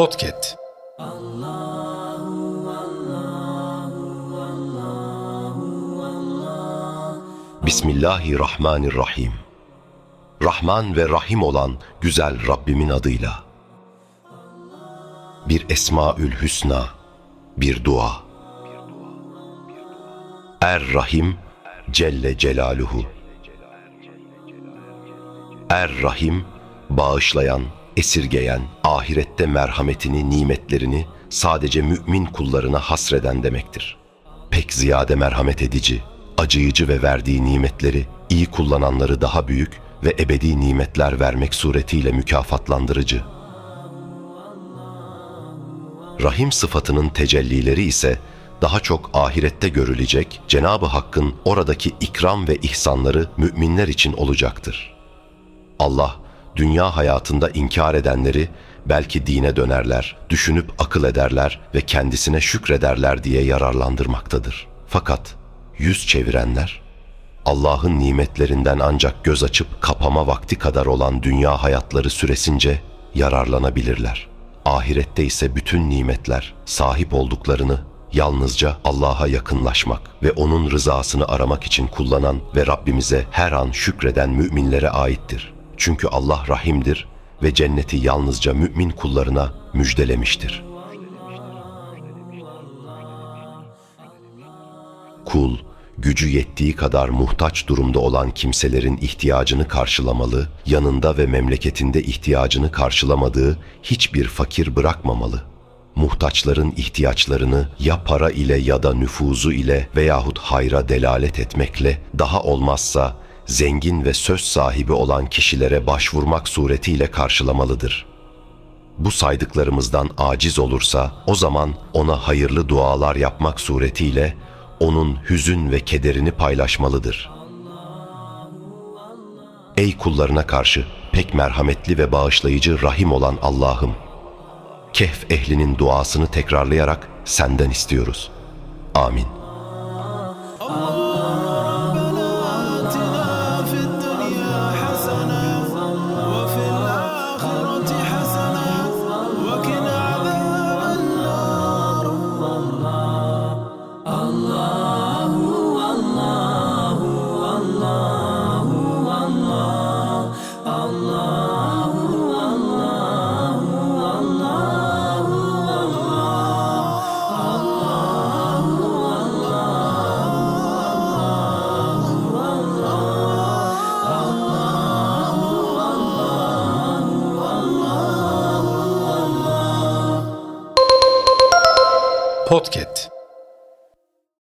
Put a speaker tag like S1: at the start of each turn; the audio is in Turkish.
S1: Podcast.
S2: Bismillahirrahmanirrahim. Rahman ve Rahim olan güzel Rabbimin adıyla. Bir Esmaül Hüsna, bir dua. Er Rahim Celle Celaluhu. Er Rahim bağışlayan, esirgeyen, ahirette merhametini, nimetlerini sadece mümin kullarına hasreden demektir. Pek ziyade merhamet edici, acıyıcı ve verdiği nimetleri iyi kullananları daha büyük ve ebedi nimetler vermek suretiyle mükafatlandırıcı. Rahim sıfatının tecellileri ise daha çok ahirette görülecek Cenab-ı Hakk'ın oradaki ikram ve ihsanları müminler için olacaktır. Allah dünya hayatında inkar edenleri belki dine dönerler, düşünüp akıl ederler ve kendisine şükrederler diye yararlandırmaktadır. Fakat yüz çevirenler Allah'ın nimetlerinden ancak göz açıp kapama vakti kadar olan dünya hayatları süresince yararlanabilirler. Ahirette ise bütün nimetler sahip olduklarını yalnızca Allah'a yakınlaşmak ve O'nun rızasını aramak için kullanan ve Rabbimize her an şükreden müminlere aittir. Çünkü Allah rahimdir ve cenneti yalnızca mümin kullarına müjdelemiştir. Kul, gücü yettiği kadar muhtaç durumda olan kimselerin ihtiyacını karşılamalı, yanında ve memleketinde ihtiyacını karşılamadığı hiçbir fakir bırakmamalı. Muhtaçların ihtiyaçlarını ya para ile ya da nüfuzu ile veyahut hayra delalet etmekle daha olmazsa zengin ve söz sahibi olan kişilere başvurmak suretiyle karşılamalıdır. Bu saydıklarımızdan aciz olursa o zaman ona hayırlı dualar yapmak suretiyle onun hüzün ve kederini paylaşmalıdır. Ey kullarına karşı pek merhametli ve bağışlayıcı rahim olan Allah'ım, Kehf ehlinin duasını tekrarlayarak senden istiyoruz. Amin.
S1: Podcast.